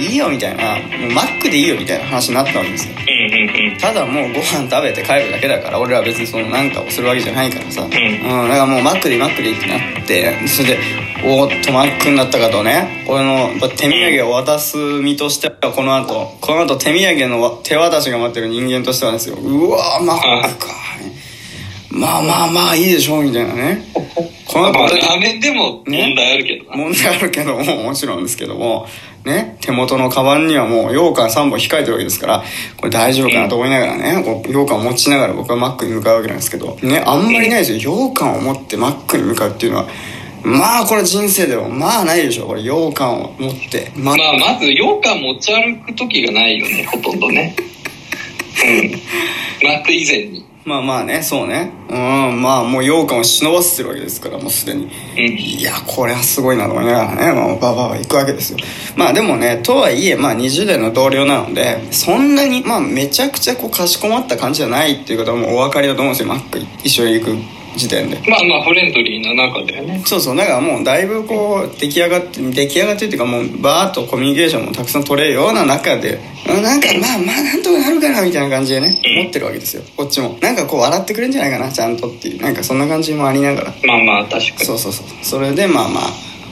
いいよみたいな。もうマックでいいよみたいな話になったわけですよ。ただもうご飯食べて帰るだけだから俺らは別にそのなんかをするわけじゃないからさ、うん、んだからもうマックでいいマックでいいってなってそれでおーっとマックになったかとね。これの手土産を渡す身としてはこの後この後手土産の手渡しが待ってる人間としてはですよ。うわーマックかまあまあまあいいでしょうみたいなね。この後まあでも問題あるけどな、問題あるけどももちろんですけどもね手元のカバンにはもう羊羹3本控えてるわけですからこれ大丈夫かなと思いながらねこう羊羹を持ちながら僕はマックに向かうわけなんですけどねあんまりないですよ。羊羹を持ってマックに向かうっていうのはまあこれ人生でもまあないでしょこれ羊羹を持って。まあまず羊羹持ち歩く時がないよねほとんどね。うん。マック以前にまあまあねそうね。うんまあもう羊羹を忍ばせてるわけですからもうすでに。うんいやこれはすごいなと思いながらね、まあ、バババ行くわけですよ。まあでもねとはいえ、まあ、20代の同僚なのでそんなに、まあ、めちゃくちゃこうかしこまった感じじゃないっていうことはもうお分かりだと思うんですよ。マック一緒に行く時点で。まあまあフレンドリーな中だよね。そうそうだからもうだいぶこう出来上がって出来上がってっていうかもうバーッとコミュニケーションもたくさん取れるような中でうんなんかまあまあなんとかなるかなみたいな感じでね思ってるわけですよ。こっちも。なんかこう笑ってくれるんじゃないかなちゃんとっていうなんかそんな感じもありながら。まあまあ確かに。そうそうそう。それでまあまあ、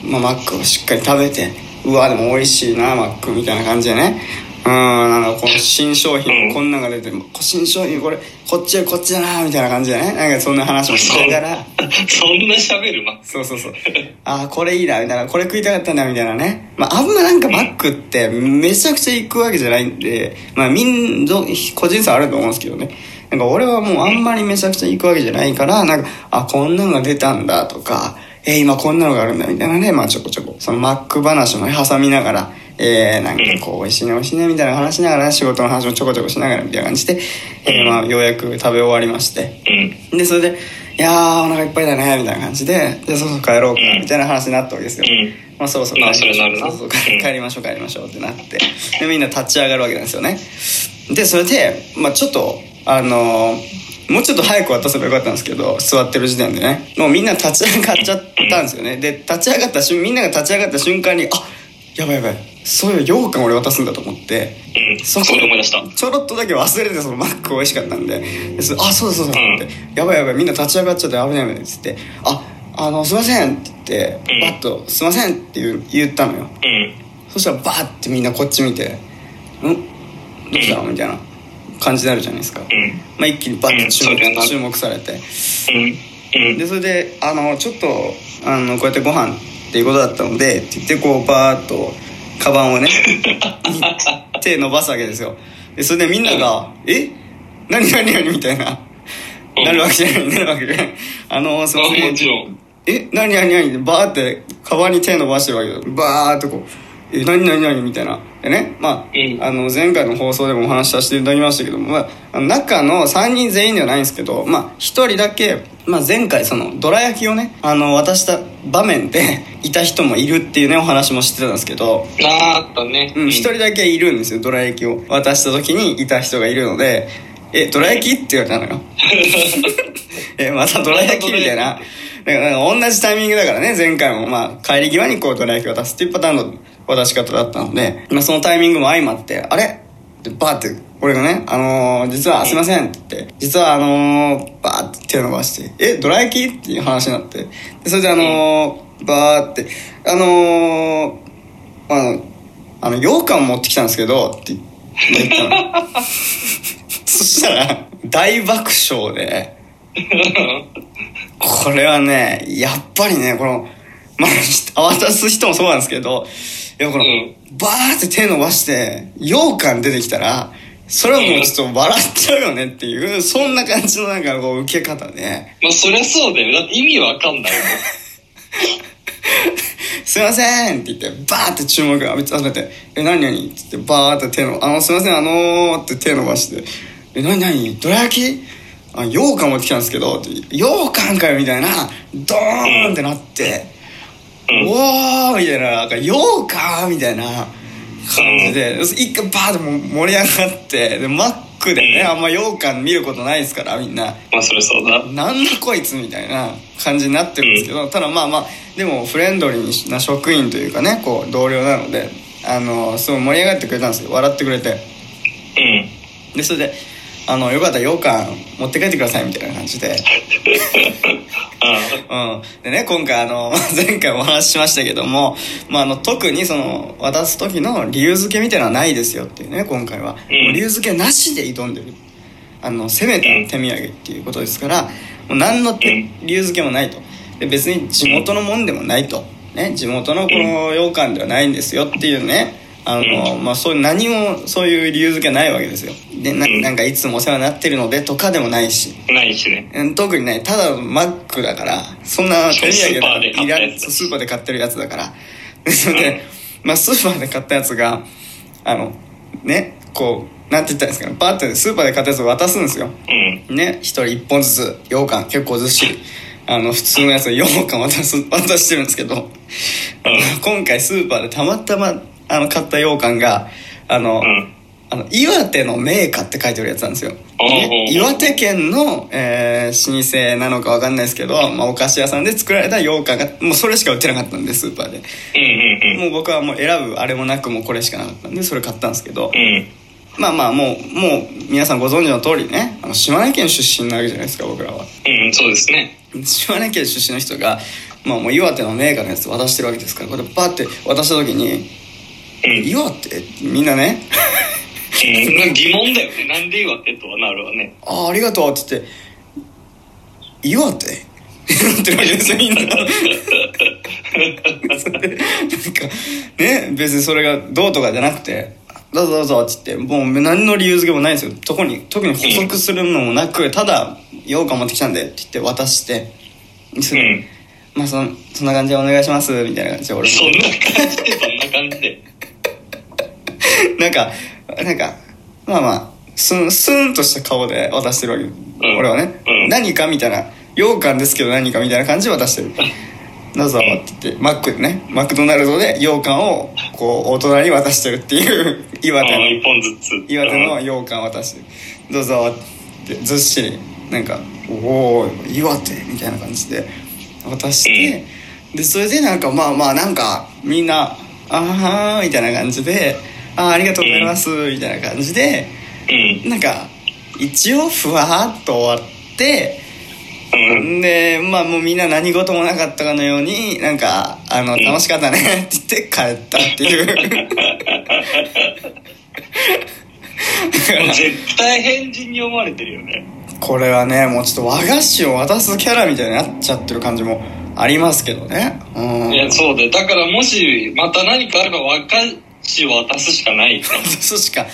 まあ、マックをしっかり食べてうわでも美味しいなマックみたいな感じでねうんなんかこの新商品こんなんが出てこ新商品これこっちはこっちだなみたいな感じでね。なんかそんな話もしながら。そんな喋るマックそうそうそう。ああこれいいなみたいな。これ食いたかったんだみたいなね。まああんまなんかマックってめちゃくちゃ行くわけじゃないんでまあみんな個人差あると思うんですけどね。なんか俺はもうあんまりめちゃくちゃ行くわけじゃないからなんかあこんなのが出たんだとかえー今こんなのがあるんだみたいなねまあちょこちょこ。そのマック話も挟みながらえー、なんかこう美味しいね美味しいねみたいな話しながら仕事の話もちょこちょこしながらみたいな感じで、えー。まあようやく食べ終わりまして。うんでそれで「いやーお腹いっぱいだね」みたいな感じで「でそろそろ帰ろうか」みたいな話になったわけですよ、うんまあそろそろまあ帰りましょう。帰りましょう帰りましょうってなって。でみんな立ち上がるわけなんですよね。でそれで、まあ、ちょっとあのーもうちょっと早く渡せばよかったんですけど座ってる時点でね。もうみんな立ち上がっちゃったんですよね。で立ち上がった瞬みんなが立ち上がった瞬間にあやばいやばい。そういう羊羹俺渡すんだと思って。うんそこ思い出した。ちょろっとだけ忘れてそのマック美味しかったんで。でそあそうだそう。だと思って、やばいやばい。みんな立ち上がっちゃって危ない危ないっつって。ああのすいませんって言ってうん。バッと「すいません」って言う言ったのよ。うん。そしたらバーってみんなこっち見て「ん？どうしたの?」みたいな感じになるじゃないですか、うん。まあ、一気にバッと注目,、注目されて。うん。うん。でそれであのちょっとあのこうやってご飯っていうことだったのでって言ってこうバーッとカバンをね手伸ばすわけですよ。でそれでみんなが「え？何何何?」みたいなうんなるわけじゃないなるわけじゃない。あのすいません。え？何何何？ってバーってカバンに手伸ばしてるわけよ。バーってこう「え何何何?」みたいなでねまあ,、うんあの前回の放送でもお話しさせていただきましたけども、まあ中の3人全員ではないんですけど、まあ、1人だけ、まあ、前回そのどら焼きをねあの渡した場面で いた人もいるっていうねお話もしてたんですけど。あったね。うん、一人だけいるんですよどら焼きを。渡した時にいた人がいるので「えどら焼き?」って言われたのよ。えまたどら焼きみたいな。だからなんか同じタイミングだからね前回も。まあ帰り際にこうどら焼きを渡すっていうパターンの渡し方だったので、まあ、そのタイミングも相まって「あれ?」ってバーって俺がね「あのー、実はすいません」って言って実はあのー、バーって手を伸ばして「えどら焼き?」っていう話になってでそれであのー、バーってあのー、あのあの羊羹を持ってきたんですけどって言ったの そしたら大爆笑でこれはねやっぱりねこのまあ渡す人もそうなんですけどいやこの、うん。バーって手伸ばして羊羹出てきたらそれはもうちょっと笑っちゃうよねっていうそんな感じのなんかこう受け方で。まあそりゃそうだよだって意味わかんないもん「すいません」って言ってバーって注目が集めて「え何何?」って言ってバーって手の「あのすいませんあのー」って手伸ばして「え何何？どら焼き？あ羊羹持ってきたんですけど」って「羊羹かよ」みたいなドーンってなって「うん。おー」みたいななんか羊羹みたいな感じで。一回バーってもう盛り上がってでマックでねあんま羊羹見ることないですからみんな。まあそりゃそうだ。なんだこいつみたいな感じになってるんですけど、ただまあまあでもフレンドリーな職員というかねこう同僚なので「あのすごい盛り上がってくれたんですよ。笑ってくれて。うん。でそれであのよかったら羊羹持って帰ってくださいみたいな感じで。あうん、でね今回あの 前回お話ししましたけども、まあ、あの特にその渡す時の理由付けみたいなのはないですよっていうね今回は、うん。理由付けなしで挑んでる。あの攻めた手土産っていうことですからもう何の理由付けもないと。で別に地元のもんでもないと、ね、地元のこの羊羹ではないんですよっていうねあの、まあ、そういう何もそういう理由付けないわけですよ。でなうん。なんかいつもお世話になってるのでとかでもないし。あ。ないしね。うん特にないただのマックだからそんな手土産でスーパーで買ってるやつだから。それで、まあ、スーパーで買ったやつがあのねこうなんて言ったらいいんですかね。パーってスーパーで買ったやつを渡すんですよ。うん。ね一人一本ずつ羊羹結構ずっしりあの普通のやつを羊羹渡す渡してるんですけど、今回スーパーでたまたまあの買った羊羹があの、うん。あの岩手の銘菓って書いてるやつなんですよ、岩手県の、えー老舗なのかわかんないですけど、まあ、お菓子屋さんで作られた羊羹がもうそれしか売ってなかったんでスーパーでうんうんもう僕はもう選ぶあれもなくもうこれしかなかったんでそれ買ったんですけどうん。うん。まあまあもうもう皆さんご存知の通りねあの島根県出身なわけじゃないですか僕らはうん、そうですね。島根県出身の人が、まあ、もう岩手の銘菓のやつ渡してるわけですからこれパーって渡した時にうん。「岩手?」みんなねうん、疑問だよね。なんで岩手とはなるわね。「ああありがとう」って言って「岩手?」ってなってるわけですよみんなそれでなんかね別にそれがどうとかじゃなくて「どうぞどうぞ」って言ってもう何の理由付けもないですよ特に特に補足するのもなくただ「羊羹持ってきたんで」って言って渡してそれうん。まあそんそんな感じでお願いしますみたいな感じで俺もそんな感じで、そんな感じで。なんか、なんか、まあまあ、スン、スンとした顔で渡してるわけ。俺はね、うん。何かみたいな、羊羹ですけど何かみたいな感じで渡してる。どうぞって言って、マックでね、マクドナルドで羊羹を、こう、大人に渡してるっていう、岩手うん、の、一本ずつ。岩手の羊羹渡してる。どうぞって、ずっしり、なんか、おお岩手みたいな感じで渡して、で、それでなんか、まあまあ、なんか、みんな、あーみたいな感じで、あーありがとうございます、みたいな感じで、うん。なんか、一応、ふわーっと終わって、うん。で、まあもうみんな何事もなかったかのように、なんか、あの、ん楽しかったねって言って帰ったっていう。絶対変人に思われてるよね。これはね、もうちょっと和菓子を渡すキャラみたいになっちゃってる感じもありますけどね。うん。いや、そうだよ。だからもし、また何かあれば和菓子を渡すしかない。渡すしか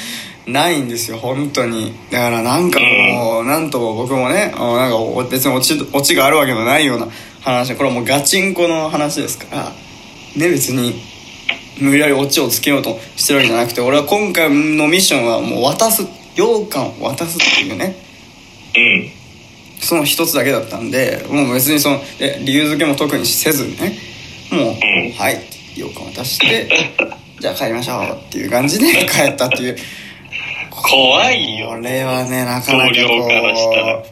ないんですよ、本当に。だからなんかもう、なんとも僕もね、なんかお別にオチ、オチがあるわけのないような話で、これはもうガチンコの話ですから、ね、別に、無理やりオチをつけようとしてるわけじゃなくて、俺は今回のミッションはもう渡す、羊羹を渡すっていうね、うん。その一つだけだったんで、もう別にその、え理由付けも特にせずにね、もう、んはい、羊羹渡して、じゃあ帰りましょうっていう感じで帰ったっていう。怖いよ。これはね、なかなかこ同僚からしたらう、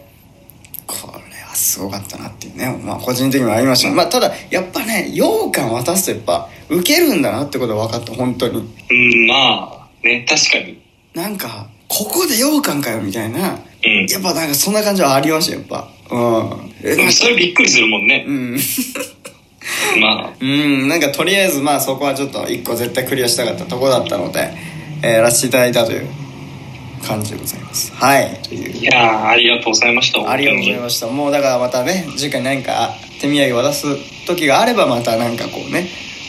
これはすごかったなっていうね、まあ個人的にはありました。まあただ、やっぱね、羊羹渡すとやっぱ、受けるんだなってことが分かった、本当に。うん、まあ、ね、確かに。なんか、ここで羊羹かよ、みたいな。うん。やっぱなんかそんな感じはありましたよ、やっぱ。うん。それびっくりするもんねう。ん。まあ、うん、なんかとりあえずまあそこはちょっと一個絶対クリアしたかったところだったので、えーやらせていただいたという感じでございます。はい。といやー、ありがとうございました。ありがとうございす。ました。もうだからまたね、次回何か手土産渡す時があればまたなんかこうね、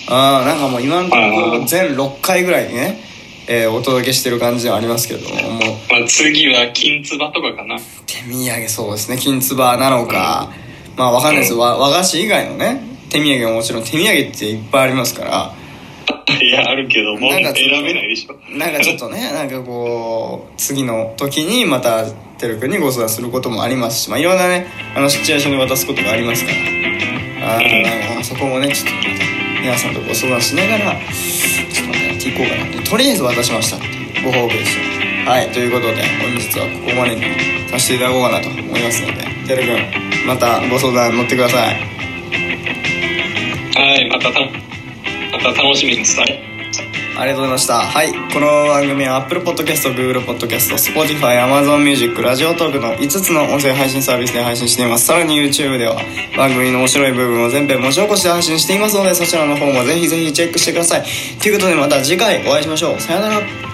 あーなんかもう今のところ全6回ぐらいにね、えーお届けしてる感じではありますけども、もうまあ、次は金つばとかかな。手土産そうですね、金つばなのか、まあわかんないです和和菓子以外のね、手土産ももちろん手土産っていっぱいありますから、いや、あるけど、もうなんか選べないでしょ。なんかちょっとね、なんかこう、次の時にまた、てるくんにご相談することもありますし、まあいろんなね、あの、シチュエーションで渡すことがありますから、あーなんかそこもね、ちょっとまた、皆さんとご相談しながら、ちょっとまたやっていこうかなと。とりあえず渡しましたご報告でした。はい、ということで、本日はここまでにさせていただこうかなと思いますので、てるくん、またご相談乗ってください。はい、またた、また楽しみに伝え。ありがとうございました。はいこの番組は Apple Podcast、Google Podcast、Spotify、Amazon Music、ラジオトークの5つの音声配信サービスで配信しています。さらに YouTube では番組の面白い部分を全編文字起こしで配信していますのでそちらの方もぜひぜひチェックしてください。ということでまた次回お会いしましょう。さよなら。